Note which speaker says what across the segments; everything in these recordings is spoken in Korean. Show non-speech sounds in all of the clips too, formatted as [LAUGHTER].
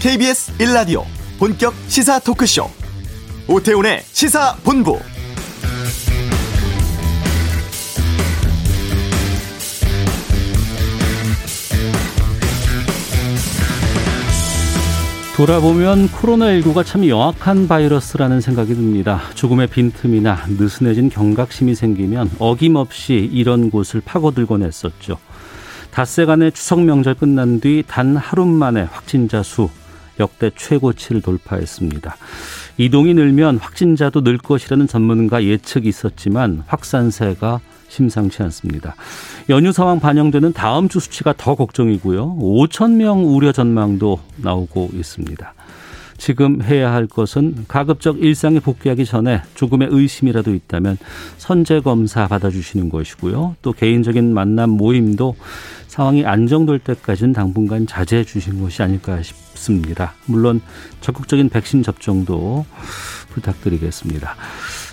Speaker 1: KBS 1라디오 본격 시사 토크쇼 오태훈의 시사본부
Speaker 2: 돌아보면 코로나19가 참 영악한 바이러스라는 생각이 듭니다. 조금의 빈틈이나 느슨해진 경각심이 생기면 어김없이 이런 곳을 파고들곤 했었죠. 닷새간의 추석 명절 끝난 뒤 단 하루 만에 확진자 수 역대 최고치를 돌파했습니다. 이동이 늘면 확진자도 늘 것이라는 전문가 예측이 있었지만 확산세가 심상치 않습니다. 연휴 상황 반영되는 다음 주 수치가 더 걱정이고요. 5천 명 우려 전망도 나오고 있습니다. 지금 해야 할 것은 가급적 일상에 복귀하기 전에 조금의 의심이라도 있다면 선제 검사 받아주시는 것이고요. 또 개인적인 만남 모임도 상황이 안정될 때까지는 당분간 자제해 주신 것이 아닐까 싶습니다. 물론 적극적인 백신 접종도 부탁드리겠습니다.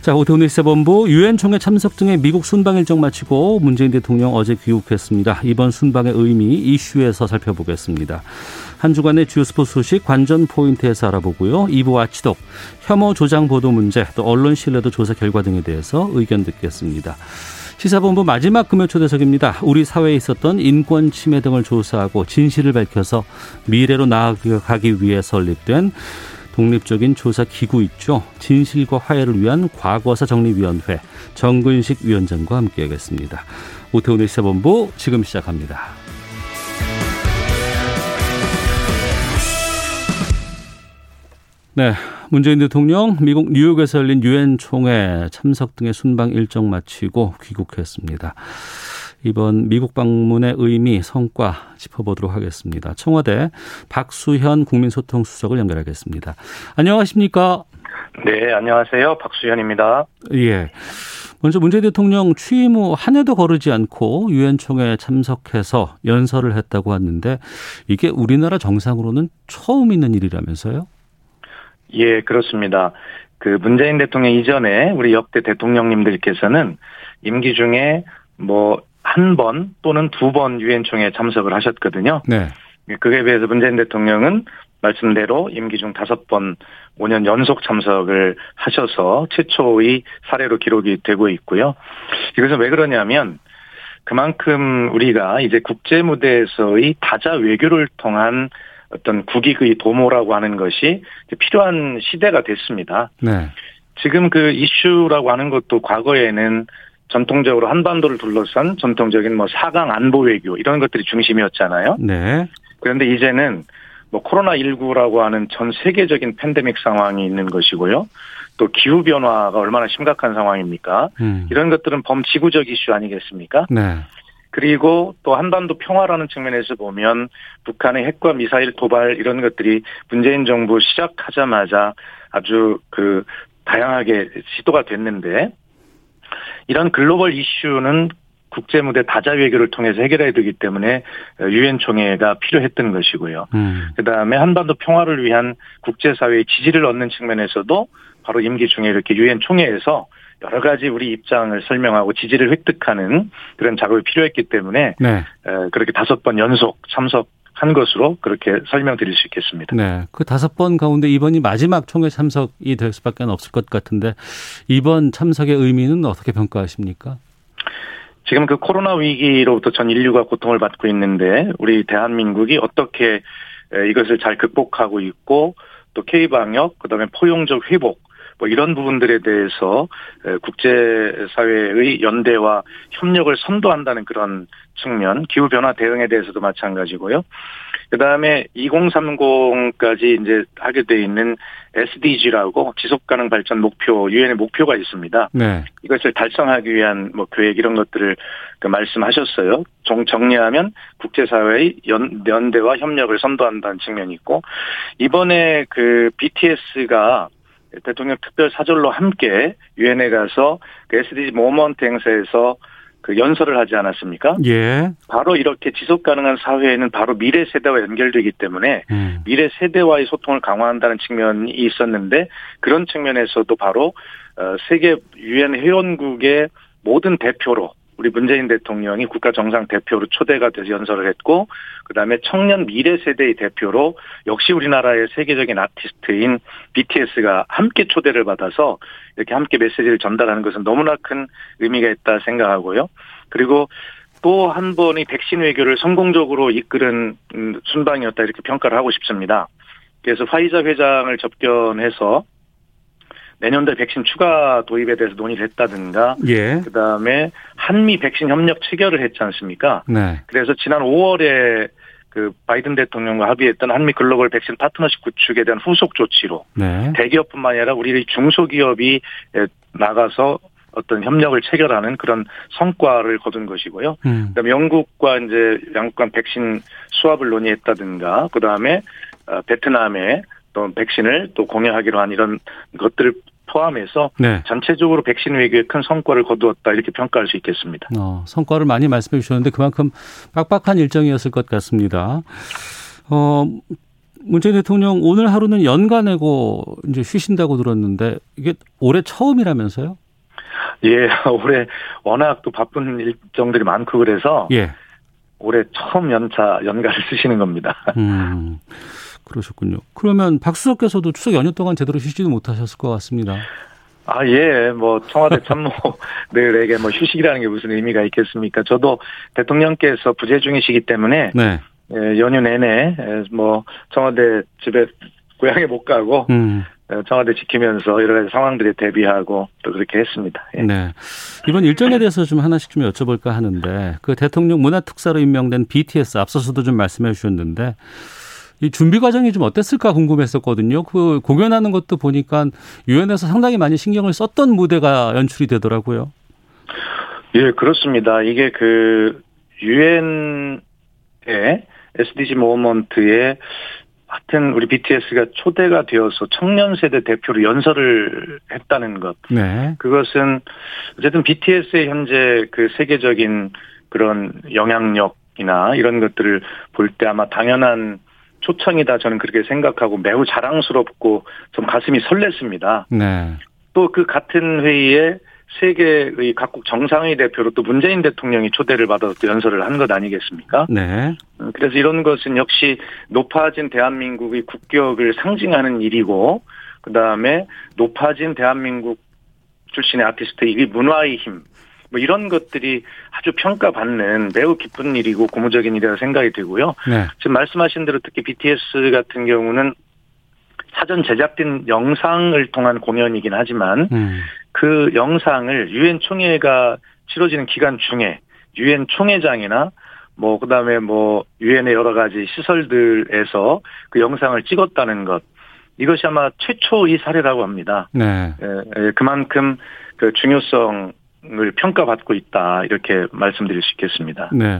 Speaker 2: 자, 오태훈의 시사본부 유엔 총회 참석 등의 미국 순방 일정 마치고 문재인 대통령 어제 귀국했습니다. 이번 순방의 의미 이슈에서 살펴보겠습니다. 한 주간의 주요 스포츠 소식 관전 포인트에서 알아보고요. 2부 아치독, 혐오 조장 보도 문제, 또 언론 신뢰도 조사 결과 등에 대해서 의견 듣겠습니다. 시사본부 마지막 금요 초대석입니다. 우리 사회에 있었던 인권 침해 등을 조사하고 진실을 밝혀서 미래로 나아가기 위해 설립된 독립적인 조사 기구 있죠. 진실과 화해를 위한 과거사 정리위원회 정근식 위원장과 함께하겠습니다. 오태훈의 시사본부 지금 시작합니다. 네, 문재인 대통령 미국 뉴욕에서 열린 유엔 총회 참석 등의 순방 일정 마치고 귀국했습니다. 이번 미국 방문의 의미, 성과 짚어보도록 하겠습니다. 청와대 박수현 국민소통수석을 연결하겠습니다. 안녕하십니까?
Speaker 3: 네, 안녕하세요. 박수현입니다.
Speaker 2: 예. 먼저 문재인 대통령 취임 후 한 해도 거르지 않고 유엔 총회에 참석해서 연설을 했다고 하는데 이게 우리나라 정상으로는 처음 있는 일이라면서요?
Speaker 3: 예, 그렇습니다. 그 문재인 대통령 이전에 우리 역대 대통령님들께서는 임기 중에 뭐 한 번 또는 두 번 유엔 총회에 참석을 하셨거든요. 네. 그에 비해서 문재인 대통령은 말씀대로 임기 중 다섯 번 5년 연속 참석을 하셔서 최초의 사례로 기록이 되고 있고요. 이것은 왜 그러냐면 그만큼 우리가 이제 국제 무대에서의 다자 외교를 통한 어떤 국익의 도모라고 하는 것이 필요한 시대가 됐습니다. 네. 지금 그 이슈라고 하는 것도 과거에는 전통적으로 한반도를 둘러싼 전통적인 뭐 사강 안보 외교 이런 것들이 중심이었잖아요. 네. 그런데 이제는 뭐 코로나19라고 하는 전 세계적인 팬데믹 상황이 있는 것이고요. 또 기후 변화가 얼마나 심각한 상황입니까? 음. 이런 것들은 범지구적 이슈 아니겠습니까? 네. 그리고 또 한반도 평화라는 측면에서 보면 북한의 핵과 미사일 도발 이런 것들이 문재인 정부 시작하자마자 아주 그 다양하게 시도가 됐는데 이런 글로벌 이슈는 국제 무대 다자 외교를 통해서 해결해야 되기 때문에 유엔 총회가 필요했던 것이고요. 음. 그다음에 한반도 평화를 위한 국제 사회의 지지를 얻는 측면에서도 바로 임기 중에 이렇게 유엔 총회에서 여러 가지 우리 입장을 설명하고 지지를 획득하는 그런 작업이 필요했기 때문에 네. 그렇게 다섯 번 연속 참석 한 것으로 그렇게 설명드릴 수 있겠습니다.
Speaker 2: 네. 그 다섯 번 가운데 이번이 마지막 총회 참석이 될 수밖에 없을 것 같은데 이번 참석의 의미는 어떻게 평가하십니까?
Speaker 3: 지금 그 코로나 위기로부터 전 인류가 고통을 받고 있는데 우리 대한민국이 어떻게 이것을 잘 극복하고 있고 또 K 방역 그다음에 포용적 회복 뭐 이런 부분들에 대해서 국제사회의 연대와 협력을 선도한다는 그런 측면, 기후변화 대응에 대해서도 마찬가지고요. 그 다음에 2030까지 이제 하게 돼 있는 SDG라고 지속가능 발전 목표, 유엔의 목표가 있습니다. 네. 이것을 달성하기 위한 뭐 계획 이런 것들을 그 말씀하셨어요. 정, 정리하면 국제사회의 연, 연대와 협력을 선도한다는 측면이 있고, 이번에 그 BTS가 대통령 특별 사절로 함께 유엔에 가서 그 SDG 모먼트 행사에서 그 연설을 하지 않았습니까? 예. 바로 이렇게 지속 가능한 사회에는 바로 미래 세대와 연결되기 때문에 음. 미래 세대와의 소통을 강화한다는 측면이 있었는데 그런 측면에서도 바로 어 세계 유엔 회원국의 모든 대표로 우리 문재인 대통령이 국가 정상 대표로 초대가 돼서 연설을 했고 그다음에 청년 미래 세대의 대표로 역시 우리나라의 세계적인 아티스트인 BTS가 함께 초대를 받아서 이렇게 함께 메시지를 전달하는 것은 너무나 큰 의미가 있다 생각하고요. 그리고 또 한 번이 백신 외교를 성공적으로 이끌은 음, 순방이었다 이렇게 평가를 하고 싶습니다. 그래서 화이자 회장을 접견해서 내년도에 백신 추가 도입에 대해서 논의를 했다든가
Speaker 2: 예.
Speaker 3: 그다음에 한미 백신 협력 체결을 했지 않습니까?
Speaker 2: 네.
Speaker 3: 그래서 지난 5월에 그 바이든 대통령과 합의했던 한미 글로벌 백신 파트너십 구축에 대한 후속 조치로
Speaker 2: 네.
Speaker 3: 대기업뿐만 아니라 우리 중소기업이 나가서 어떤 협력을 체결하는 그런 성과를 거둔 것이고요.
Speaker 2: 음.
Speaker 3: 그다음에 영국과 이제 양국 간 백신 수합을 논의했다든가 그다음에 어, 베트남에 또 백신을 또 공유하기로 한 이런 것들을 포함해서
Speaker 2: 네.
Speaker 3: 전체적으로 백신 외교에 큰 성과를 거두었다 이렇게 평가할 수 있겠습니다.
Speaker 2: 어, 성과를 많이 말씀해 주셨는데 그만큼 빡빡한 일정이었을 것 같습니다. 어, 문재인 대통령 오늘 하루는 연가 내고 이제 쉬신다고 들었는데 이게 올해 처음이라면서요?
Speaker 3: 예, [LAUGHS] 올해 워낙 또 바쁜 일정들이 많고 그래서
Speaker 2: 예.
Speaker 3: 올해 처음 연차 연가를 [LAUGHS] 쓰시는 겁니다.
Speaker 2: 음. 그러셨군요. 그러면 박수석께서도 추석 연휴 동안 제대로 쉬지도 못하셨을 것 같습니다.
Speaker 3: 아, 예, 뭐, 청와대 참모들에게 [LAUGHS] 뭐 휴식이라는 게 무슨 의미가 있겠습니까? 저도 대통령께서 부재 중이시기 때문에,
Speaker 2: 네.
Speaker 3: 예, 연휴 내내, 예, 뭐, 청와대 집에, 고향에 못 가고,
Speaker 2: 음.
Speaker 3: 예, 청와대 지키면서 여러 가지 상황들에 대비하고 또 그렇게 했습니다. 예.
Speaker 2: 네. 이번 일정에 대해서 좀 하나씩 좀 여쭤볼까 하는데, 그 대통령 문화특사로 임명된 BTS 앞서서도 좀 말씀해 주셨는데, 이 준비 과정이 좀 어땠을까 궁금했었거든요. 그 공연하는 것도 보니까 유엔에서 상당히 많이 신경을 썼던 무대가 연출이 되더라고요.
Speaker 3: 예, 그렇습니다. 이게 그 유엔의 SDG 모먼트에 하여튼 우리 BTS가 초대가 되어서 청년 세대 대표로 연설을 했다는 것.
Speaker 2: 네.
Speaker 3: 그것은 어쨌든 BTS의 현재 그 세계적인 그런 영향력이나 이런 것들을 볼 때 아마 당연한 초청이다 저는 그렇게 생각하고 매우 자랑스럽고 좀 가슴이 설렜습니다.
Speaker 2: 네.
Speaker 3: 또 그 같은 회의에 세계의 각국 정상회 대표로 또 문재인 대통령이 초대를 받아서 또 연설을 한 것 아니겠습니까?
Speaker 2: 네.
Speaker 3: 음, 그래서 이런 것은 역시 높아진 대한민국의 국격을 상징하는 일이고, 그 다음에 높아진 대한민국 출신의 아티스트의 이 문화의 힘, 뭐 이런 것들이 아주 평가받는 매우 기쁜 일이고 고무적인 일이라 생각이 되고요.
Speaker 2: 네.
Speaker 3: 지금 말씀하신 대로 특히 BTS 같은 경우는 사전 제작된 영상을 통한 공연이긴 하지만
Speaker 2: 음.
Speaker 3: 그 영상을 유엔 총회가 치러지는 기간 중에 유엔 총회장이나 뭐 그다음에 뭐 유엔의 여러 가지 시설들에서 그 영상을 찍었다는 것 이것이 아마 최초의 사례라고 합니다.
Speaker 2: 네.
Speaker 3: 예, 예, 그만큼 그 중요성 을 평가받고 있다 이렇게 말씀드릴 수 있겠습니다.
Speaker 2: 네.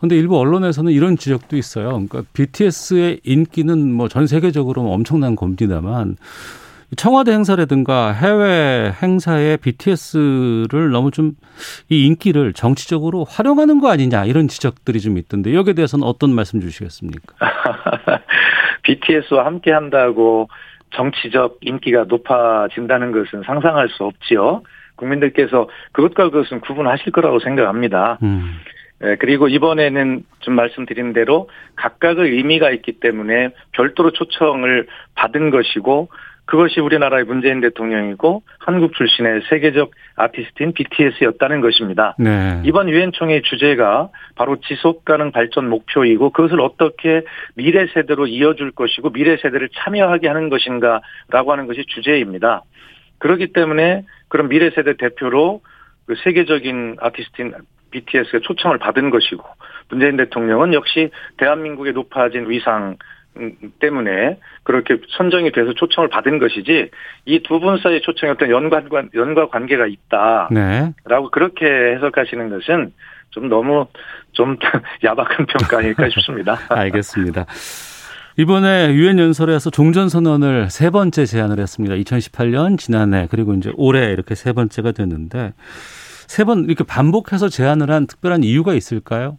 Speaker 2: 근데 일부 언론에서는 이런 지적도 있어요. 그러니까 BTS의 인기는 뭐 전 세계적으로 엄청난 겁니다만 청와대 행사라든가 해외 행사에 BTS를 너무 좀 이 인기를 정치적으로 활용하는 거 아니냐 이런 지적들이 좀 있던데 여기에 대해서는 어떤 말씀 주시겠습니까? [LAUGHS]
Speaker 3: BTS와 함께 한다고 정치적 인기가 높아진다는 것은 상상할 수 없지요. 국민들께서 그것과 그것은 구분하실 거라고 생각합니다.
Speaker 2: 음.
Speaker 3: 예, 그리고 이번에는 좀 말씀드린 대로 각각의 의미가 있기 때문에 별도로 초청을 받은 것이고 그것이 우리나라의 문재인 대통령이고 한국 출신의 세계적 아티스트인 BTS였다는 것입니다.
Speaker 2: 네.
Speaker 3: 이번 유엔 총회 주제가 바로 지속 가능 발전 목표이고 그것을 어떻게 미래 세대로 이어줄 것이고 미래 세대를 참여하게 하는 것인가라고 하는 것이 주제입니다. 그렇기 때문에 그런 미래 세대 대표로 그 세계적인 아티스트인 BTS가 초청을 받은 것이고 문재인 대통령은 역시 대한민국의 높아진 위상 때문에 그렇게 선정이 돼서 초청을 받은 것이지 이 두 분 사이의 초청에 어떤 연관 연과 관계가 있다라고
Speaker 2: 네.
Speaker 3: 그렇게 해석하시는 것은 좀 너무 좀 [LAUGHS] 야박한 평가 아닐까 싶습니다. [LAUGHS]
Speaker 2: 알겠습니다. 이번에 유엔 연설에서 종전 선언을 세 번째 제안을 했습니다. 2018년 지난해 그리고 이제 올해 이렇게 세 번째가 됐는데 세 번 이렇게 반복해서 제안을 한 특별한 이유가 있을까요?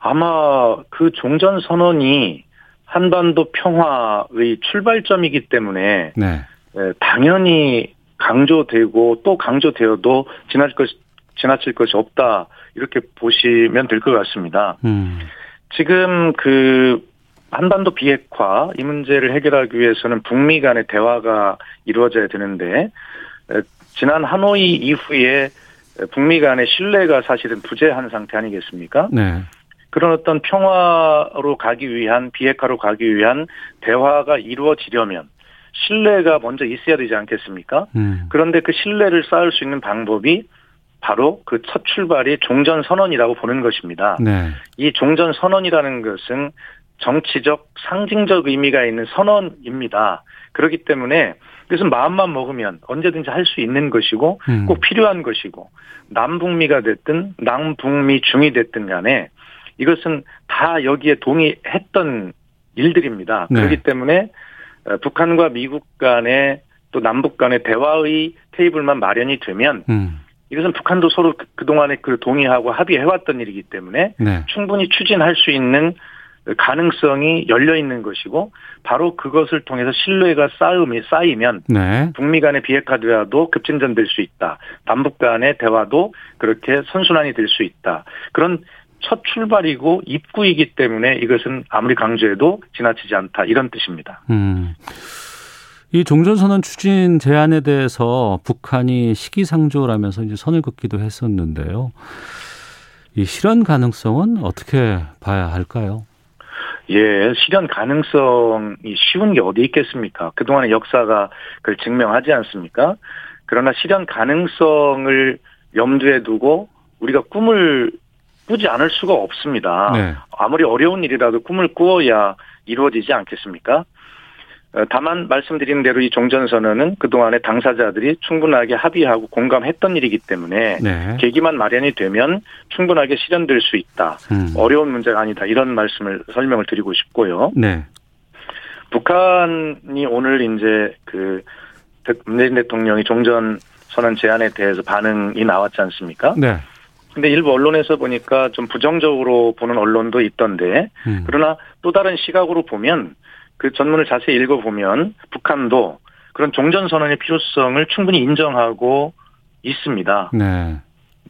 Speaker 3: 아마 그 종전 선언이 한반도 평화의 출발점이기 때문에
Speaker 2: 네.
Speaker 3: 당연히 강조되고 또 강조되어도 지나칠 것 지나칠 것이 없다 이렇게 보시면 될 것 같습니다.
Speaker 2: 음.
Speaker 3: 지금 그 한반도 비핵화 이 문제를 해결하기 위해서는 북미 간의 대화가 이루어져야 되는데 지난 하노이 이후에 북미 간의 신뢰가 사실은 부재한 상태 아니겠습니까?
Speaker 2: 네.
Speaker 3: 그런 어떤 평화로 가기 위한 비핵화로 가기 위한 대화가 이루어지려면 신뢰가 먼저 있어야 되지 않겠습니까?
Speaker 2: 음.
Speaker 3: 그런데 그 신뢰를 쌓을 수 있는 방법이 바로 그 첫 출발이 종전 선언이라고 보는 것입니다.
Speaker 2: 네.
Speaker 3: 이 종전 선언이라는 것은 정치적 상징적 의미가 있는 선언입니다. 그렇기 때문에 그것은 마음만 먹으면 언제든지 할 수 있는 것이고
Speaker 2: 음.
Speaker 3: 꼭 필요한 것이고 남북미가 됐든 남북미 중이 됐든 간에 이것은 다 여기에 동의했던 일들입니다.
Speaker 2: 네.
Speaker 3: 그렇기 때문에 어, 북한과 미국 간의 또 남북 간의 대화의 테이블만 마련이 되면
Speaker 2: 음.
Speaker 3: 이것은 북한도 서로 그- 그동안에 그 동의하고 합의해왔던 일이기 때문에
Speaker 2: 네.
Speaker 3: 충분히 추진할 수 있는 가능성이 열려 있는 것이고 바로 그것을 통해서 신뢰가 쌓음이 쌓이면
Speaker 2: 네.
Speaker 3: 북미 간의 비핵화 대화도 급진전될 수 있다. 남북 간의 대화도 그렇게 선순환이 될 수 있다. 그런 첫 출발이고 입구이기 때문에 이것은 아무리 강조해도 지나치지 않다. 이런 뜻입니다.
Speaker 2: 음. 이 종전선언 추진 제안에 대해서 북한이 시기상조라면서 이제 선을 긋기도 했었는데요. 이 실현 가능성은 어떻게 봐야 할까요?
Speaker 3: 예, 실현 가능성이 쉬운 게 어디 있겠습니까? 그동안의 역사가 그걸 증명하지 않습니까? 그러나 실현 가능성을 염두에 두고 우리가 꿈을 꾸지 않을 수가 없습니다.
Speaker 2: 네.
Speaker 3: 아무리 어려운 일이라도 꿈을 꾸어야 이루어지지 않겠습니까? 어, 다만 말씀드린 대로 이 종전선언은 그동안의 당사자들이 충분하게 합의하고 공감했던 일이기 때문에
Speaker 2: 네.
Speaker 3: 계기만 마련이 되면 충분하게 실현될 수 있다.
Speaker 2: 음.
Speaker 3: 어려운 문제가 아니다. 이런 말씀을 설명을 드리고 싶고요.
Speaker 2: 네.
Speaker 3: 북한이 오늘 이제 그 대- 문재인 대통령이 종전 선언 제안에 대해서 반응이 나왔지 않습니까?
Speaker 2: 네.
Speaker 3: 근데 일부 언론에서 보니까 좀 부정적으로 보는 언론도 있던데
Speaker 2: 음.
Speaker 3: 그러나 또 다른 시각으로 보면 그 전문을 자세히 읽어보면 북한도 그런 종전 선언의 필요성을 충분히 인정하고 있습니다.
Speaker 2: 네.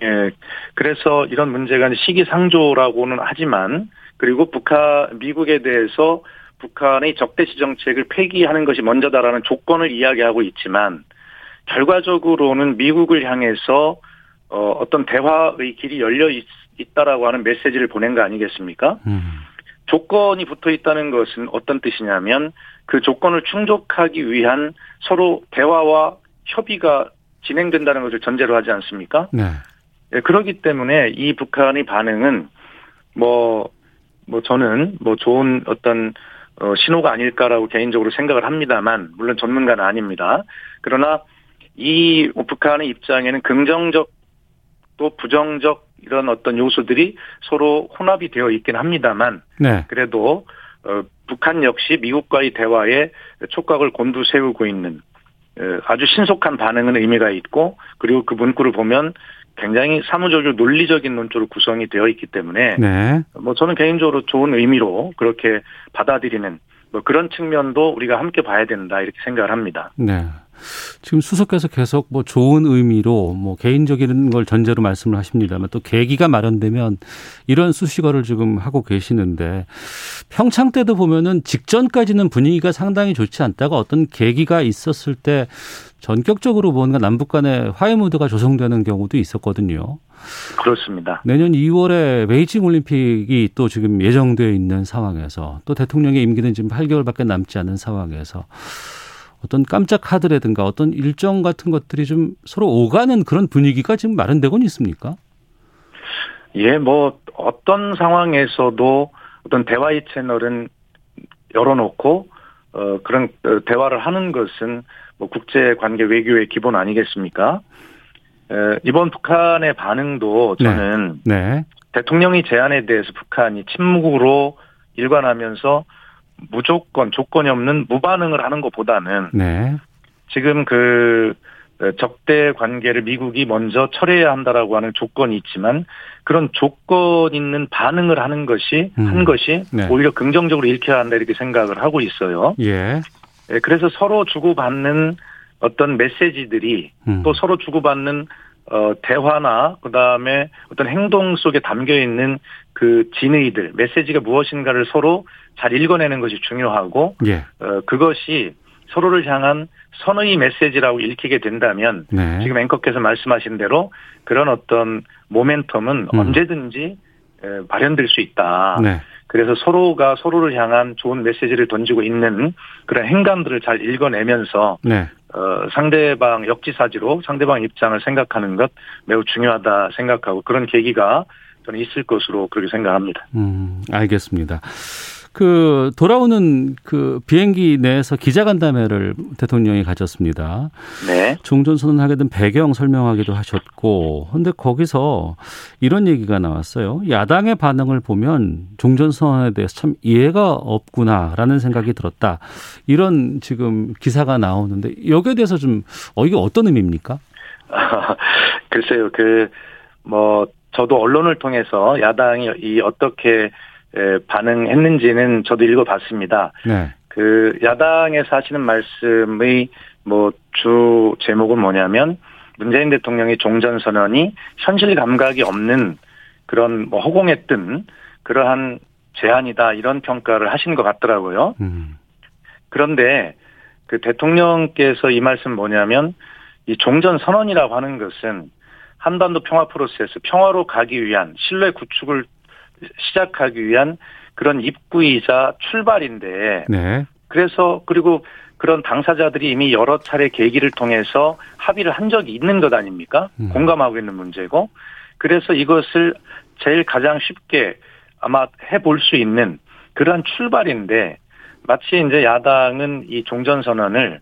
Speaker 3: 예, 그래서 이런 문제가 시기상조라고는 하지만 그리고 북한 미국에 대해서 북한의 적대시 정책을 폐기하는 것이 먼저다라는 조건을 이야기하고 있지만 결과적으로는 미국을 향해서 어, 어떤 대화의 길이 열려 있, 있다라고 하는 메시지를 보낸 거 아니겠습니까?
Speaker 2: 음.
Speaker 3: 조건이 붙어 있다는 것은 어떤 뜻이냐면 그 조건을 충족하기 위한 서로 대화와 협의가 진행된다는 것을 전제로 하지 않습니까?
Speaker 2: 네.
Speaker 3: 예, 그렇기 때문에 이 북한의 반응은 뭐, 뭐 저는 뭐 좋은 어떤 어, 신호가 아닐까라고 개인적으로 생각을 합니다만, 물론 전문가는 아닙니다. 그러나 이 북한의 입장에는 긍정적 또 부정적 이런 어떤 요소들이 서로 혼합이 되어 있긴 합니다만,
Speaker 2: 네.
Speaker 3: 그래도 어, 북한 역시 미국과의 대화에 촉각을 곤두세우고 있는 어, 아주 신속한 반응은 의미가 있고 그리고 그 문구를 보면 굉장히 사무적이고 논리적인 논조로 구성이 되어 있기 때문에
Speaker 2: 네.
Speaker 3: 뭐 저는 개인적으로 좋은 의미로 그렇게 받아들이는 뭐 그런 측면도 우리가 함께 봐야 된다 이렇게 생각을 합니다.
Speaker 2: 네. 지금 수석께서 계속 뭐 좋은 의미로 뭐 개인적인 걸 전제로 말씀을 하십니다만 또 계기가 마련되면 이런 수식어를 지금 하고 계시는데 평창 때도 보면은 직전까지는 분위기가 상당히 좋지 않다가 어떤 계기가 있었을 때 전격적으로 뭔가 남북 간의 화해 무드가 조성되는 경우도 있었거든요.
Speaker 3: 그렇습니다.
Speaker 2: 내년 2월에 베이징 올림픽이 또 지금 예정되어 있는 상황에서 또 대통령의 임기는 지금 8개월밖에 남지 않은 상황에서 어떤 깜짝 카드라든가 어떤 일정 같은 것들이 좀 서로 오가는 그런 분위기가 지금 마련되곤 있습니까?
Speaker 3: 예, 뭐 어떤 상황에서도 어떤 대화의 채널은 열어놓고 어 그런 어, 대화를 하는 것은 뭐 국제 관계 외교의 기본 아니겠습니까? 에, 이번 북한의 반응도 저는
Speaker 2: 네.
Speaker 3: 대통령이 제안에 대해서 북한이 침묵으로 일관하면서 무조건 조건이 없는 무반응을 하는 것보다는
Speaker 2: 네.
Speaker 3: 지금 그 어, 적대 관계를 미국이 먼저 철회해야 한다라고 하는 조건이 있지만 그런 조건 있는 반응을 하는 것이
Speaker 2: 음.
Speaker 3: 한 것이
Speaker 2: 네.
Speaker 3: 오히려 긍정적으로 읽혀야 한다 이렇게 생각을 하고 있어요.
Speaker 2: 예.
Speaker 3: 예, 그래서 서로 주고받는 어떤 메시지들이
Speaker 2: 음.
Speaker 3: 또 서로 주고받는 어, 대화나 그다음에 어떤 행동 속에 담겨 있는 그 진의들, 메시지가 무엇인가를 서로 잘 읽어내는 것이 중요하고
Speaker 2: 예.
Speaker 3: 어, 그것이 서로를 향한 선의 메시지라고 읽히게 된다면
Speaker 2: 네.
Speaker 3: 지금 앵커께서 말씀하신 대로 그런 어떤 모멘텀은
Speaker 2: 음.
Speaker 3: 언제든지 에, 발현될 수 있다.
Speaker 2: 네.
Speaker 3: 그래서 서로가 서로를 향한 좋은 메시지를 던지고 있는 그런 행간들을 잘 읽어내면서
Speaker 2: 네.
Speaker 3: 어, 상대방 역지사지로 상대방 입장을 생각하는 것 매우 중요하다 생각하고 그런 계기가 저는 있을 것으로 그렇게 생각합니다.
Speaker 2: 음, 알겠습니다. 그 돌아오는 그 비행기 내에서 기자간담회를 대통령이 가졌습니다.
Speaker 3: 네.
Speaker 2: 종전 선언 하게 된 배경 설명하기도 하셨고, 근데 거기서 이런 얘기가 나왔어요. 야당의 반응을 보면 종전 선언에 대해서 참 이해가 없구나라는 생각이 들었다. 이런 지금 기사가 나오는데 여기에 대해서 좀 어, 이게 어떤 의미입니까? [LAUGHS]
Speaker 3: 글쎄요, 그, 뭐, 저도 언론을 통해서 야당이 이 어떻게 에, 반응했는지는 저도 읽어봤습니다.
Speaker 2: 네.
Speaker 3: 그 야당에서 하시는 말씀의 뭐 주 제목은 뭐냐면 문재인 대통령의 종전 선언이 현실 감각이 없는 그런 뭐 허공에 뜬 그러한 제안이다 이런 평가를 하신 것 같더라고요.
Speaker 2: 음.
Speaker 3: 그런데 그 대통령께서 이 말씀 뭐냐면 이 종전 선언이라고 하는 것은 한반도 평화 프로세스 평화로 가기 위한 신뢰 구축을 시작하기 위한 그런 입구이자 출발인데
Speaker 2: 네.
Speaker 3: 그래서 그리고 그런 당사자들이 이미 여러 차례 계기를 통해서 합의를 한 적이 있는 것 아닙니까?
Speaker 2: 음.
Speaker 3: 공감하고 있는 문제고 그래서 이것을 제일 가장 쉽게 아마 해볼 수 있는 그러한 출발인데 마치 이제 야당은 이 종전 선언을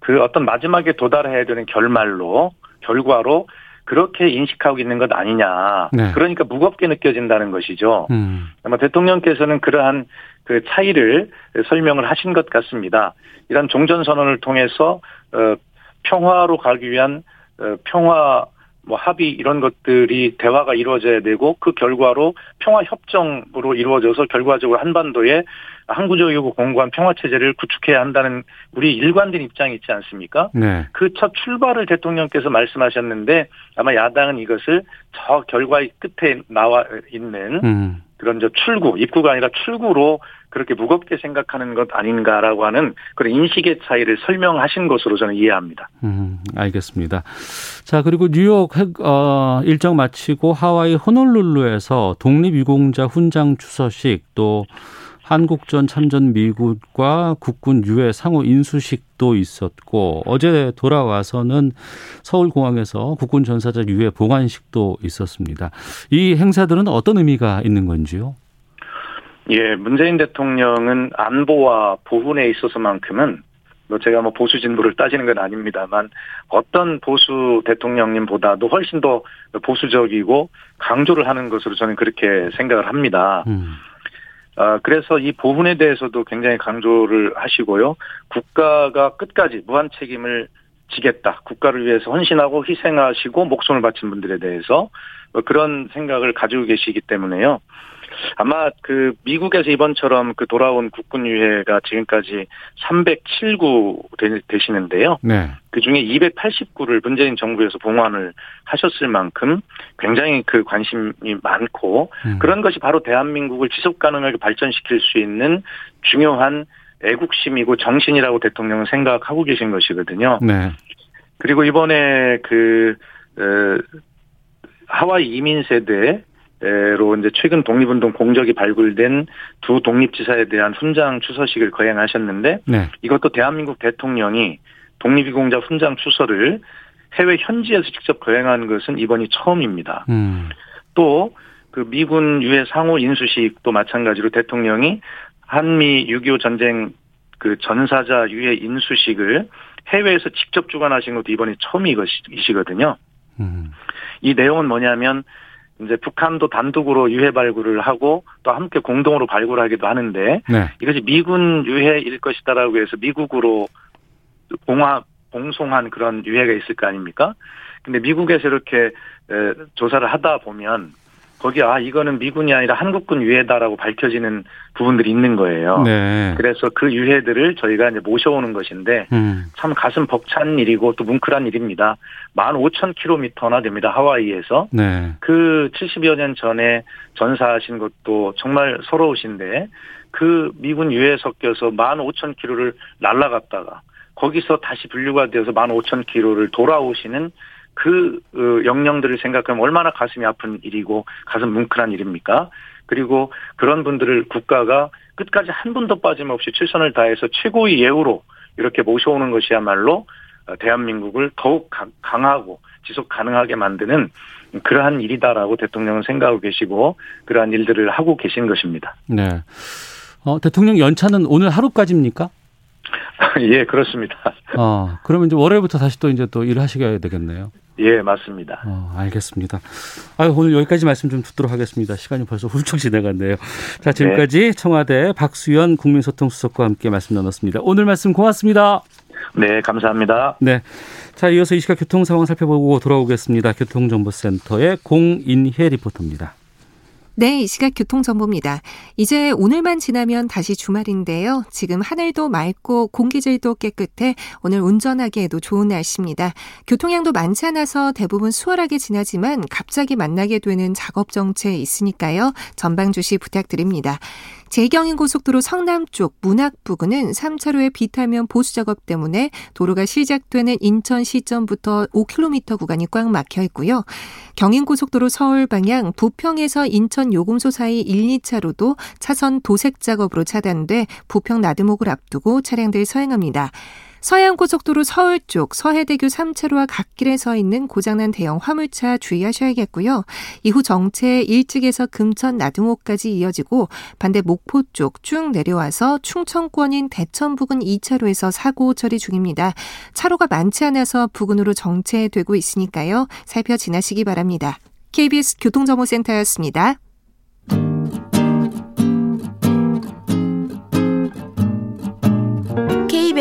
Speaker 3: 그 어떤 마지막에 도달해야 되는 결말로 결과로 그렇게 인식하고 있는 것 아니냐.
Speaker 2: 네.
Speaker 3: 그러니까 무겁게 느껴진다는 것이죠.
Speaker 2: 음.
Speaker 3: 아마 대통령께서는 그러한 그 차이를 설명을 하신 것 같습니다. 이런 종전 선언을 통해서 어 평화로 가기 위한 어 평화 뭐 합의 이런 것들이 대화가 이루어져야 되고 그 결과로 평화 협정으로 이루어져서 결과적으로 한반도에 항구적이고 공고한 평화 체제를 구축해야 한다는 우리 일관된 입장이 있지 않습니까?
Speaker 2: 네.
Speaker 3: 그 첫 출발을 대통령께서 말씀하셨는데 아마 야당은 이것을 저 결과의 끝에 나와 있는
Speaker 2: 음.
Speaker 3: 그런 저 출구, 입구가 아니라 출구로 그렇게 무겁게 생각하는 것 아닌가라고 하는 그런 인식의 차이를 설명하신 것으로 저는 이해합니다.
Speaker 2: 음, 알겠습니다. 자, 그리고 뉴욕 핵, 어, 일정 마치고 하와이 호놀룰루에서 독립유공자 훈장 추서식 또 한국전 참전 미국과 국군 유해 상호 인수식도 있었고 어제 돌아와서는 서울공항에서 국군 전사자 유해 보관식도 있었습니다. 이 행사들은 어떤 의미가 있는 건지요?
Speaker 3: 예, 문재인 대통령은 안보와 보훈에 있어서만큼은 뭐 제가 뭐 보수 진보를 따지는 건 아닙니다만 어떤 보수 대통령님보다도 훨씬 더 보수적이고 강조를 하는 것으로 저는 그렇게 생각을 합니다.
Speaker 2: 음.
Speaker 3: 아, 그래서 이 보훈에 대해서도 굉장히 강조를 하시고요. 국가가 끝까지 무한 책임을 지겠다. 국가를 위해서 헌신하고 희생하시고 목숨을 바친 분들에 대해서 뭐 그런 생각을 가지고 계시기 때문에요. 아마 그 미국에서 이번처럼 그 돌아온 국군 유해가 지금까지 307구 되시는데요.
Speaker 2: 네.
Speaker 3: 그 중에 289를 문재인 정부에서 봉환을 하셨을 만큼 굉장히 그 관심이 많고
Speaker 2: 음.
Speaker 3: 그런 것이 바로 대한민국을 지속 가능하게 발전시킬 수 있는 중요한 애국심이고 정신이라고 대통령은 생각하고 계신 것이거든요.
Speaker 2: 네.
Speaker 3: 그리고 이번에 그 어, 하와이 이민 세대 로 이제 최근 독립운동 공적이 발굴된 두 독립지사에 대한 훈장 추서식을 거행하셨는데
Speaker 2: 네.
Speaker 3: 이것도 대한민국 대통령이 독립유공자 훈장 추서를 해외 현지에서 직접 거행한 것은 이번이 처음입니다.
Speaker 2: 음.
Speaker 3: 또그 미군 유해 상호 인수식도 마찬가지로 대통령이 한미 6.25 전쟁 그 전사자 유해 인수식을 해외에서 직접 주관하신 것도 이번이 처음이시거든요.
Speaker 2: 음.
Speaker 3: 이 내용은 뭐냐면 이제 북한도 단독으로 유해 발굴을 하고 또 함께 공동으로 발굴하기도 하는데
Speaker 2: 네.
Speaker 3: 이것이 미군 유해일 것이다라고 해서 미국으로 공화 공송한 그런 유해가 있을 거 아닙니까? 근데 미국에서 이렇게 에, 조사를 하다 보면 거기 아 이거는 미군이 아니라 한국군 유해다라고 밝혀지는 부분들이 있는 거예요. 네. 그래서 그 유해들을 저희가 이제 모셔오는 것인데 음. 참 가슴 벅찬 일이고 또 뭉클한 일입니다. 15,000km나 됩니다. 하와이에서. 네. 그 70여 년 전에 전사하신 것도 정말 서러우신데 그 미군 유해 섞여서 15,000km를 날아갔다가 거기서 다시 분류가 되어서 15,000km를 돌아오시는 그 어, 영령들을 생각하면 얼마나 가슴이 아픈 일이고 가슴 뭉클한 일입니까? 그리고 그런 분들을 국가가 끝까지 한 분도 빠짐없이 최선을 다해서 최고의 예우로 이렇게 모셔오는 것이야말로 어, 대한민국을 더욱 강하고 지속 가능하게 만드는 그러한 일이다라고 대통령은 생각하고 계시고 그러한 일들을 하고 계신 것입니다.
Speaker 2: 네. 어, 대통령 연차는 오늘 하루까지입니까? [LAUGHS]
Speaker 3: 예, 그렇습니다.
Speaker 2: 어, 그러면 이제 월요일부터 다시 또 이제 또 일을 하시게 되겠네요.
Speaker 3: 예, 맞습니다.
Speaker 2: 어, 알겠습니다. 아유, 오늘 여기까지 말씀 좀 듣도록 하겠습니다. 시간이 벌써 훌쩍 지나갔네요. 자, 지금까지 네. 청와대 박수현 국민소통수석과 함께 말씀 나눴습니다. 오늘 말씀 고맙습니다.
Speaker 3: 네, 감사합니다.
Speaker 2: 네. 자, 이어서 이 시각 교통 상황 살펴보고 돌아오겠습니다. 교통정보센터의 공인혜 리포터입니다.
Speaker 4: 네, 이 시각 교통정보입니다. 이제 오늘만 지나면 다시 주말인데요. 지금 하늘도 맑고 공기질도 깨끗해 오늘 운전하기에도 좋은 날씨입니다. 교통량도 많지 않아서 대부분 수월하게 지나지만 갑자기 만나게 되는 작업 정체에 있으니까요. 전방 주시 부탁드립니다. 제경인 고속도로 성남 쪽 문학 부근은 3차로의 비타면 보수 작업 때문에 도로가 시작되는 인천 시점부터 5km 구간이 꽉 막혀 있고요. 경인 고속도로 서울 방향 부평에서 인천 요금소 사이 1, 2차로도 차선 도색 작업으로 차단돼 부평 나드목을 앞두고 차량들 서행합니다. 서해안고속도로 서울 쪽 서해대교 3차로와 갓길에 서 있는 고장난 대형 화물차 주의하셔야겠고요. 이후 정체 일찍에서 금천 나등호까지 이어지고 반대 목포 쪽 쭉 내려와서 충청권인 대천 부근 2차로에서 사고 처리 중입니다. 차로가 많지 않아서 부근으로 정체되고 있으니까요. 살펴 지나시기 바랍니다. KBS 교통정보센터였습니다.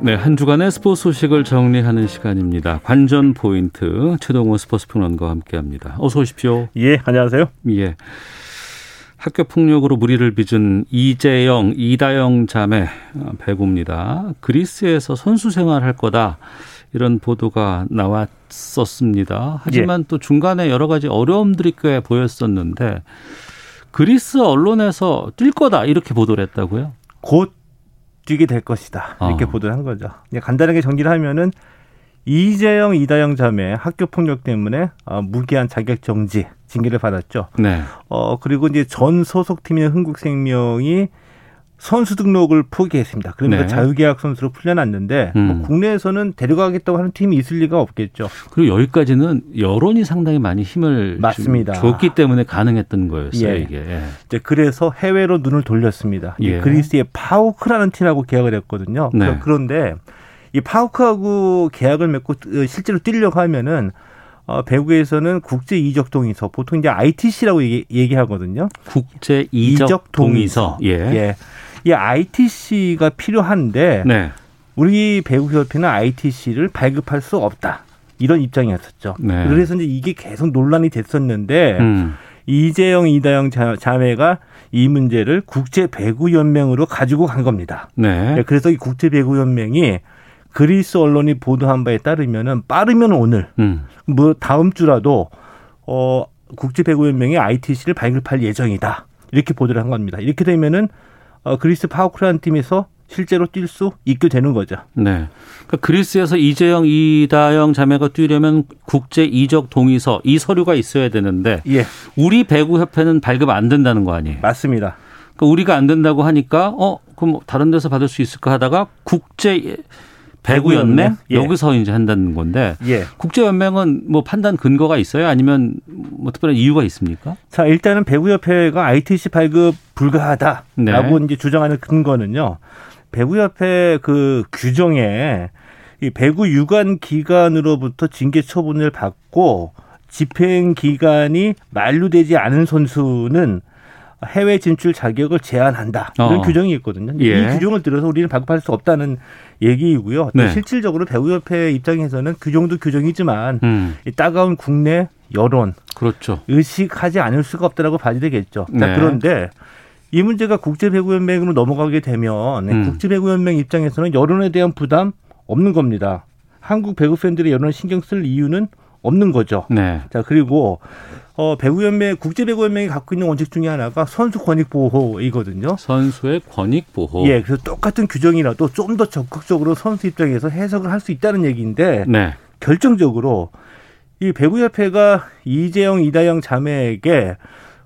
Speaker 2: 네, 한 주간의 스포츠 소식을 정리하는 시간입니다. 관전 포인트 최동호 스포츠 평론가와 함께합니다. 어서 오십시오.
Speaker 5: 예, 안녕하세요.
Speaker 2: 예. 학교 폭력으로 무리를 빚은 이재영, 이다영 자매 어, 배구입니다. 그리스에서 선수 생활할 거다. 이런 보도가 나왔었습니다. 하지만 예. 또 중간에 여러 가지 어려움들이 꽤 보였었는데 그리스 언론에서 뛸 거다 이렇게 보도를 했다고요?
Speaker 5: 곧 뛰게 될 것이다. 이렇게 어. 보도를 한 거죠. 간단하게 정리를 하면은 이재영, 이다영 자매 학교 폭력 때문에 어, 무기한 자격 정지 징계를 받았죠. 네. 어 그리고 이제 전 소속팀인 흥국생명이 선수 등록을 포기했습니다. 그러니까 네. 자유계약 선수로 풀려났는데 뭐 음. 뭐 국내에서는 데려가겠다고 하는 팀이 있을 리가 없겠죠.
Speaker 2: 그리고 여기까지는 여론이 상당히 많이 힘을 맞습니다. 줬기 때문에 가능했던 거였어요. 예. 이게. 예.
Speaker 5: 이제 그래서 해외로 눈을 돌렸습니다. 예. 그리스의 파우크라는 팀하고 계약을 했거든요. 네. 그런데 이 파우크하고 계약을 맺고 실제로 뛰려고 하면은 어, 배구에서는 국제 이적 동의서 보통 이제 ITC라고 얘기, 하거든요
Speaker 2: 국제 이적, 동의서. 동의서. 예. 예.
Speaker 5: 이 ITC가 필요한데 네. 우리 배구협회는 ITC를 발급할 수 없다. 이런 입장이었었죠. 네. 그래서 이제 이게 계속 논란이 됐었는데 음. 이재영, 이다영 자매가 이 문제를 국제 배구 연맹으로 가지고 간 겁니다. 네. 네. 그래서 이 국제 배구 연맹이 그리스 언론이 보도한 바에 따르면은 빠르면 오늘 음. 뭐 다음 주라도 어 국제 배구 연맹이 ITC를 발급할 예정이다. 이렇게 보도를 한 겁니다. 이렇게 되면은 어, 그리스 파워크라는 팀에서 실제로 뛸 수 있게 되는 거죠.
Speaker 2: 네. 그러니까 그리스에서 이재영, 이다영 자매가 뛰려면 국제 이적 동의서 이 서류가 있어야 되는데 예. 우리 배구 협회는 발급 안 된다는 거 아니에요?
Speaker 5: 맞습니다.
Speaker 2: 그러니까 우리가 안 된다고 하니까 어 그럼 뭐 다른 데서 받을 수 있을까 하다가 국제 배구 연맹 예. 여기서 이제 한다는 건데 예. 국제 연맹은 뭐 판단 근거가 있어요? 아니면 뭐 특별한 이유가 있습니까?
Speaker 5: 자 일단은 배구 협회가 ITC 발급 불가하다라고 네. 이제 주장하는 근거는요. 배구 협회 그 규정에 이 배구 유관 기관으로부터 징계 처분을 받고 집행 기간이 만료되지 않은 선수는 해외 진출 자격을 제한한다 이런 어. 규정이 있거든요. 예. 이 규정을 들어서 우리는 발급할 수 없다는 얘기이고요. 네. 실질적으로 배우협회 입장에서는 규정도 규정이지만 음. 이 따가운 국내 여론,
Speaker 2: 그렇죠.
Speaker 5: 의식하지 않을 수가 없다라고 봐야 되겠죠. 네. 자, 그런데 이 문제가 국제배구연맹으로 넘어가게 되면 음. 국제배구연맹 입장에서는 여론에 대한 부담 없는 겁니다. 한국 배구 팬들의 여론 신경 쓸 이유는 없는 거죠. 네. 자 그리고 어, 배구연맹 국제배구연맹이 갖고 있는 원칙 중에 하나가 선수 권익 보호이거든요.
Speaker 2: 선수의 권익 보호.
Speaker 5: 예, 그래서 똑같은 규정이라도 좀 더 적극적으로 선수 입장에서 해석을 할 수 있다는 얘기인데 네. 결정적으로 이 배구협회가 이재영, 이다영 자매에게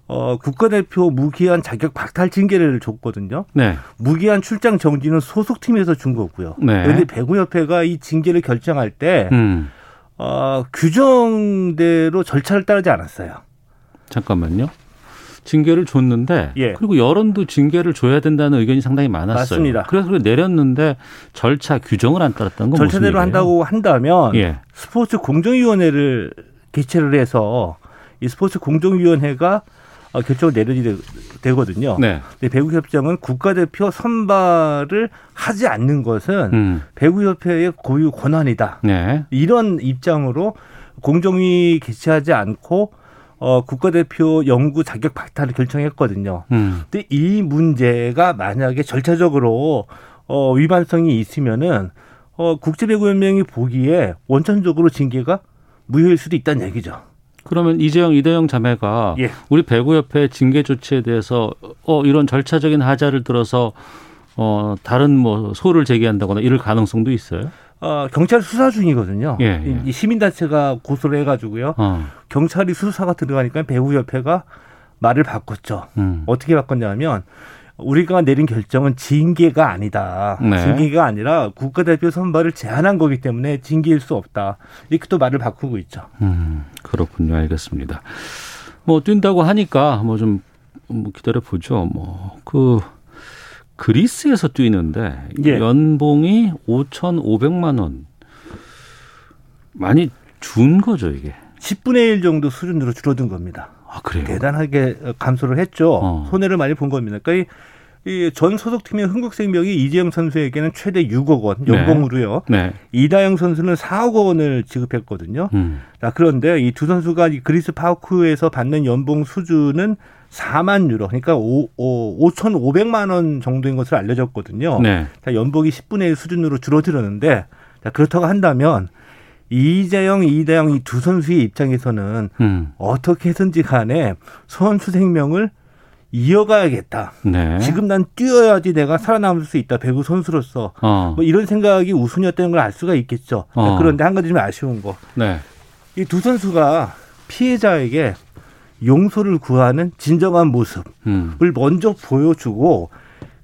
Speaker 5: 어, 국가대표 무기한 자격 박탈 징계를 줬거든요. 네. 무기한 출장 정지는 소속팀에서 준 거고요. 네. 그런데 배구협회가 이 징계를 결정할 때 음. 어, 규정대로 절차를 따르지 않았어요.
Speaker 2: 잠깐만요. 징계를 줬는데 예. 그리고 여론도 징계를 줘야 된다는 의견이 상당히 많았어요.
Speaker 5: 맞습니다.
Speaker 2: 그래서 내렸는데 절차 규정을 안 따랐던 건
Speaker 5: 절차대로 한다고 한다면 예. 스포츠 공정위원회를 개최를 해서 이 스포츠 공정위원회가 어, 결정을 내려야 되거든요. 네. 근데 배구협정은 국가대표 선발을 하지 않는 것은 음. 배구협회의 고유 권한이다. 네. 이런 입장으로 공정위 개최하지 않고 어, 국가대표 연구 자격 박탈을 결정했거든요. 음. 근데 이 문제가 만약에 절차적으로 어, 위반성이 있으면은 어, 국제배구연맹이 보기에 원천적으로 징계가 무효일 수도 있다는 얘기죠.
Speaker 2: 그러면 이재영, 이대영 자매가 예. 우리 배구협회 징계 조치에 대해서 어 이런 절차적인 하자를 들어서 어 다른 뭐 소를 제기한다거나 이럴 가능성도 있어요?
Speaker 5: 어, 경찰 수사 중이거든요. 예, 예. 이 시민단체가 고소를 해가지고요. 어. 경찰이 수사가 들어가니까 배구협회가 말을 바꿨죠. 음. 어떻게 바꿨냐면 우리가 내린 결정은 징계가 아니다. 네. 징계가 아니라 국가대표 선발을 제한한 거기 때문에 징계일 수 없다. 이렇게 또 말을 바꾸고 있죠.
Speaker 2: 음, 그렇군요. 알겠습니다. 뭐 뛴다고 하니까 뭐좀 뭐 기다려 보죠. 뭐그 그리스에서 뛰는데 예. 연봉이 5,500만 원 많이 준 거죠, 이게.
Speaker 5: 10분의 1 정도 수준으로 줄어든 겁니다.
Speaker 2: 아, 그래요?
Speaker 5: 대단하게 감소를 했죠. 어. 손해를 많이 본 겁니다. 그러니까 이전 소속팀의 흥국생명이 이재영 선수에게는 최대 6억 원 네. 연봉으로요. 네. 네. 이다영 선수는 4억 원을 지급했거든요. 음. 자, 그런데 이 두 선수가 이 그리스 파크에서 받는 연봉 수준은 4만 유로, 그러니까 5, 5 5,500만 원 정도인 것으로 알려졌거든요. 네. 자, 연봉이 10분의 1 수준으로 줄어들었는데 자, 그렇다고 한다면 이재영, 이다영 이 두 선수의 입장에서는 음. 어떻게 해든지 간에 선수 생명을 이어가야겠다. 네. 지금 난 뛰어야지 내가 살아남을 수 있다. 배구 선수로서 어. 뭐 이런 생각이 우선이었다는 걸 알 수가 있겠죠. 어. 그런데 한 가지 좀 아쉬운 거. 네. 이두 선수가 피해자에게 용서를 구하는 진정한 모습을 음. 먼저 보여주고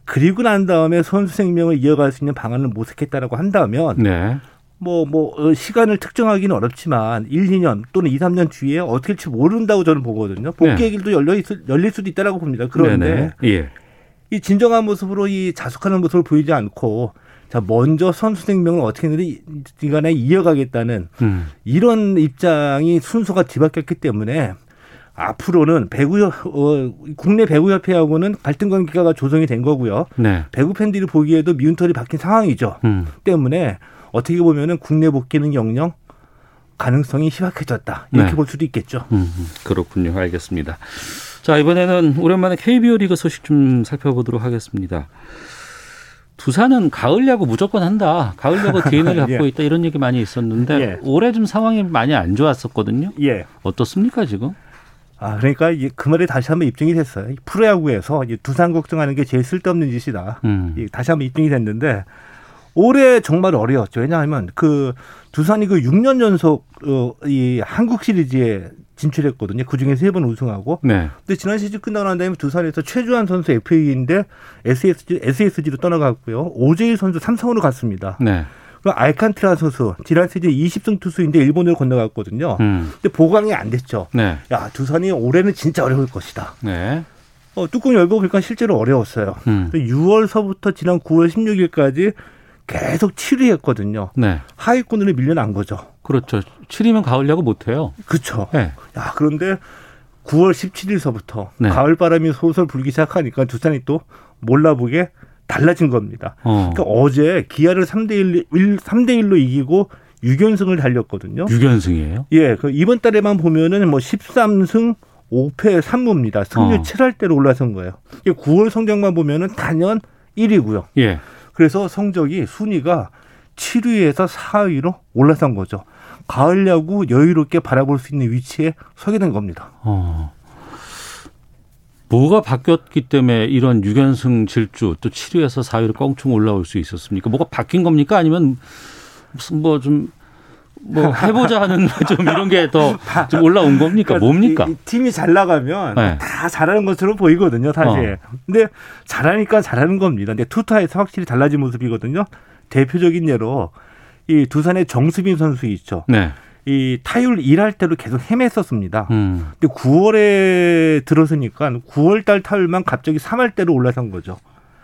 Speaker 5: 그리고 난 다음에 선수 생명을 이어갈 수 있는 방안을 모색했다라고 한다면 네. 뭐, 뭐, 어, 시간을 특정하기는 어렵지만 1, 2년 또는 2, 3년 뒤에 어떻게 될지 모른다고 저는 보거든요. 복귀의 네. 길도 열려 있, 열릴 수도 있다라고 봅니다. 그런데 예. 이 진정한 모습으로 이 자숙하는 모습을 보이지 않고 자, 먼저 선수 생명을 어떻게든 인간에 이어가겠다는 음. 이런 입장이 순서가 뒤바뀌었기 때문에 앞으로는 배구 어, 국내 배구 협회하고는 갈등 관계가 조성이 된 거고요. 네. 배구 팬들이 보기에도 미운 털이 박힌 상황이죠. 음. 때문에 어떻게 보면은 국내 복귀는 영영 가능성이 희박해졌다 이렇게 네. 볼 수도 있겠죠. 음,
Speaker 2: 그렇군요. 알겠습니다. 자 이번에는 오랜만에 KBO 리그 소식 좀 살펴보도록 하겠습니다. 두산은 가을 야구 무조건 한다. 가을 야구 DNA를 [LAUGHS] 갖고 예. 있다 이런 얘기 많이 있었는데 예. 올해 좀 상황이 많이 안 좋았었거든요. 예. 어떻습니까 지금?
Speaker 5: 아 그러니까 그 말이 다시 한번 입증이 됐어요. 프로야구에서 두산 걱정하는 게 제일 쓸데없는 짓이다. 음. 다시 한번 입증이 됐는데 올해 정말 어려웠죠. 왜냐하면 그 두산이 그 6년 연속 어, 이 한국 시리즈에 진출했거든요. 그 중에 세 번 우승하고. 네. 근데 지난 시즌 끝나고 난 다음에 두산에서 최주환 선수 FA인데 SSG, SSG로 떠나갔고요. 오재일 선수 삼성으로 갔습니다. 네. 그리고 알칸트라 선수 지난 시즌 20승 투수인데 일본으로 건너갔거든요. 음. 근데 보강이 안 됐죠. 네. 야 두산이 올해는 진짜 어려울 것이다. 네. 어, 뚜껑 열고 보니까 실제로 어려웠어요. 음. 6월서부터 지난 9월 16일까지 계속 7위 했거든요. 네. 하위권으로 밀려난 거죠.
Speaker 2: 그렇죠. 7위면 가을 야구 못 해요.
Speaker 5: 그렇죠. 네. 야 그런데 9월 17일서부터 네. 가을 바람이 솔솔 불기 시작하니까 두산이 또 몰라보게 달라진 겁니다. 어. 그러니까 어제 기아를 3대 1, 1 3대 1로 이기고 6연승을 달렸거든요.
Speaker 2: 6연승이에요?
Speaker 5: 예. 그 이번 달에만 보면은 뭐 13승 5패 3무입니다. 승률 어. 7할대로 올라선 거예요. 9월 성적만 보면은 단연 1위고요. 예. 그래서 성적이 순위가 7위에서 4위로 올라선 거죠. 가을 야구 여유롭게 바라볼 수 있는 위치에 서게 된 겁니다. 어.
Speaker 2: 뭐가 바뀌었기 때문에 이런 6연승 질주 또 7위에서 4위로 껑충 올라올 수 있었습니까? 뭐가 바뀐 겁니까? 아니면 무슨 뭐 좀 뭐 해보자 하는 [LAUGHS] 좀 이런 게 더 좀 올라온 겁니까? 그러니까 뭡니까? 이, 이
Speaker 5: 팀이 잘 나가면 네. 다 잘하는 것처럼 보이거든요, 사실. 어. 근데 잘하니까 잘하는 겁니다. 근데 투타에서 확실히 달라진 모습이거든요. 대표적인 예로 이 두산의 정수빈 선수 있죠. 네. 이 타율 일할 때로 계속 헤맸었습니다. 음. 근데 9월에 들어서니까 9월 달 타율만 갑자기 3할 대로 올라선 거죠.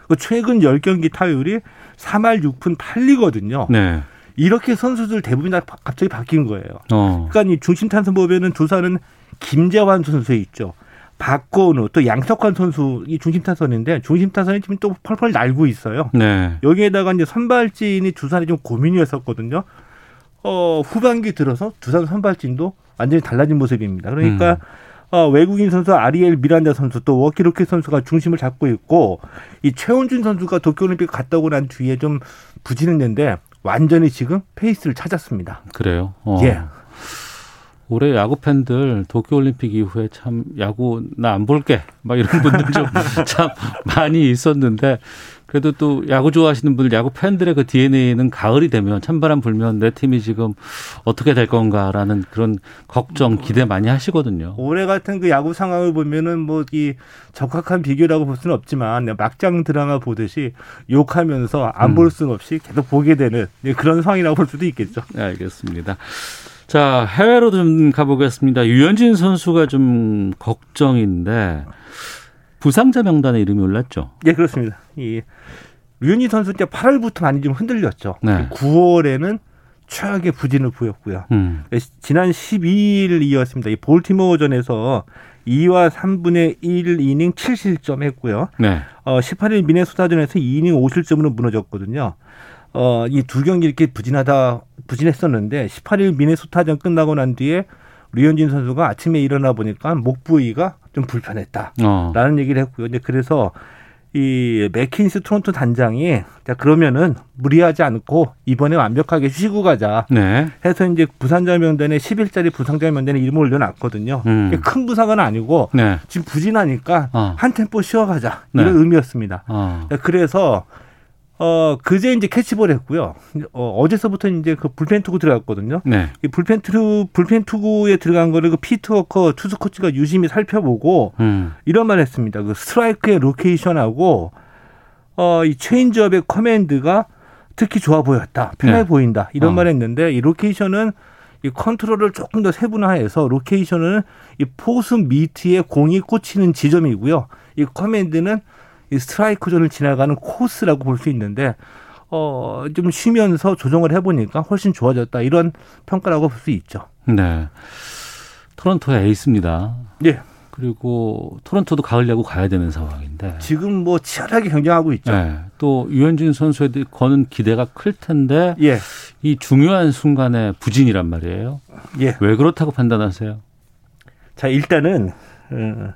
Speaker 5: 그 최근 10경기 타율이 3할 6푼 8리거든요. 네. 이렇게 선수들 대부분 다 갑자기 바뀐 거예요. 어. 그러니까 이 중심 탄선 보면은 두산은 김재환 선수 있죠. 박건우 또 양석환 선수 이 중심 타선인데 중심 타선이 지금 또 펄펄 날고 있어요. 네. 여기에다가 이제 선발진이 두산이 좀 고민이었었거든요. 어, 후반기 들어서 두산 선발진도 완전히 달라진 모습입니다. 그러니까 음. 어, 외국인 선수 아리엘 미란다 선수 또 워키로키 선수가 중심을 잡고 있고 이 최원준 선수가 도쿄올림픽 갔다 오고 난 뒤에 좀 부진했는데 완전히 지금 페이스를 찾았습니다.
Speaker 2: 그래요? 어. 예. 올해 야구 팬들 도쿄 올림픽 이후에 참 야구 나 안 볼게 막 이런 분들 좀 [LAUGHS] 참 많이 있었는데 그래도 또 야구 좋아하시는 분들, 야구 팬들의 그 DNA는 가을이 되면 찬바람 불면 내 팀이 지금 어떻게 될 건가라는 그런 걱정, 기대 많이 하시거든요.
Speaker 5: 올해 같은 그 야구 상황을 보면은 뭐 이 적확한 비교라고 볼 수는 없지만 막장 드라마 보듯이 욕하면서 안볼 음. 수는 없이 계속 보게 되는 그런 상황이라고 볼 수도 있겠죠.
Speaker 2: 네, 알겠습니다. 자, 해외로 좀 가보겠습니다. 유현진 선수가 좀 걱정인데 부상자 명단에 이름이 올랐죠.
Speaker 5: 예, 그렇습니다. 이 류현진 선수 때 8월부터 많이 좀 흔들렸죠. 네. 9월에는 최악의 부진을 보였고요. 음. 예, 지난 12일이었습니다. 이 볼티모어전에서 2와 3분의 1 이닝 7실점 했고요. 네. 어, 18일 미네소타전에서 2이닝 5실점으로 무너졌거든요. 어, 이 두 경기 이렇게 부진하다, 부진했었는데 18일 미네소타전 끝나고 난 뒤에 류현진 선수가 아침에 일어나 보니까 목 부위가 좀 불편했다라는 어. 얘기를 했고요. 이제 그래서 이 맥킨스 토론토 단장이 자 그러면은 무리하지 않고 이번에 완벽하게 쉬고 가자 네. 해서 이제 부상자 명단에 10일짜리 부상자 명단에 이름을 올려놨거든요. 음. 큰 부상은 아니고 네. 지금 부진하니까 어. 한 템포 쉬어가자 이런 네. 의미였습니다. 어. 그래서 어, 그제 이제 캐치볼 했고요. 어, 어제서부터 이제 그 불펜 투구 들어갔거든요. 네. 이 불펜 투구, 불펜 투구에 들어간 거를 그 피트워커 투수 코치가 유심히 살펴보고 음. 이런 말 했습니다. 그 스트라이크의 location하고 어, 이 체인지업의 command가 특히 좋아 보였다. 편해 네. 보인다. 이런 어. 말 했는데 이 location은 이 컨트롤을 조금 더 세분화해서 location은 이 포수 미트에 공이 꽂히는 지점이고요. 이 command는 이 스트라이크 존을 지나가는 코스라고 볼 수 있는데 어, 좀 쉬면서 조정을 해보니까 훨씬 좋아졌다. 이런 평가라고 볼 수 있죠.
Speaker 2: 네. 토론토의 에이스입니다.
Speaker 5: 예.
Speaker 2: 그리고 토론토도 가을 야구 가야 되는 상황인데
Speaker 5: 지금 뭐 치열하게 경쟁하고 있죠. 네.
Speaker 2: 또 류현진 선수에 거는 기대가 클 텐데 예. 이 중요한 순간에 부진이란 말이에요. 예. 왜 그렇다고 판단하세요?
Speaker 5: 자 일단은 어,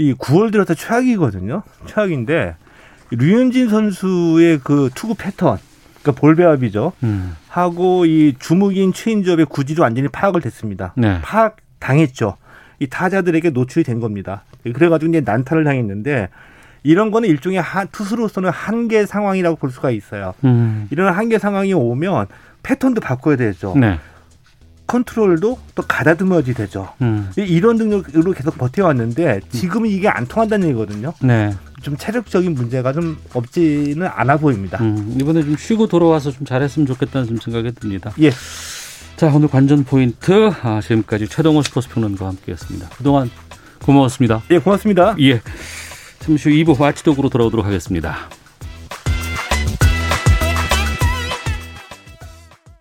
Speaker 5: 이 9월 들어서 최악이거든요. 최악인데 류현진 선수의 그 투구 패턴, 그러니까 볼 배합이죠. 음. 하고 이 주무기인 체인지업의 구질이 완전히 파악을 됐습니다. 네. 파악 당했죠. 이 타자들에게 노출이 된 겁니다. 그래가지고 이제 난타를 당했는데 이런 거는 일종의 한, 투수로서는 한계 상황이라고 볼 수가 있어요. 음. 이런 한계 상황이 오면 패턴도 바꿔야 되죠. 네. 컨트롤도 또 가다듬어야지 되죠. 음. 이런 능력으로 계속 버텨왔는데 지금은 이게 안 통한다는 얘기거든요. 네. 좀 체력적인 문제가 좀 없지는 않아 보입니다. 음,
Speaker 2: 이번에 좀 쉬고 돌아와서 좀 잘했으면 좋겠다는 좀 생각이 듭니다.
Speaker 5: 예.
Speaker 2: 자, 오늘 관전 포인트 아, 지금까지 최동호 스포츠 평론가와 함께했습니다. 그동안 고마웠습니다.
Speaker 5: 예, 고맙습니다.
Speaker 2: 예. 잠시 후 2부 와치독으로 돌아오도록 하겠습니다.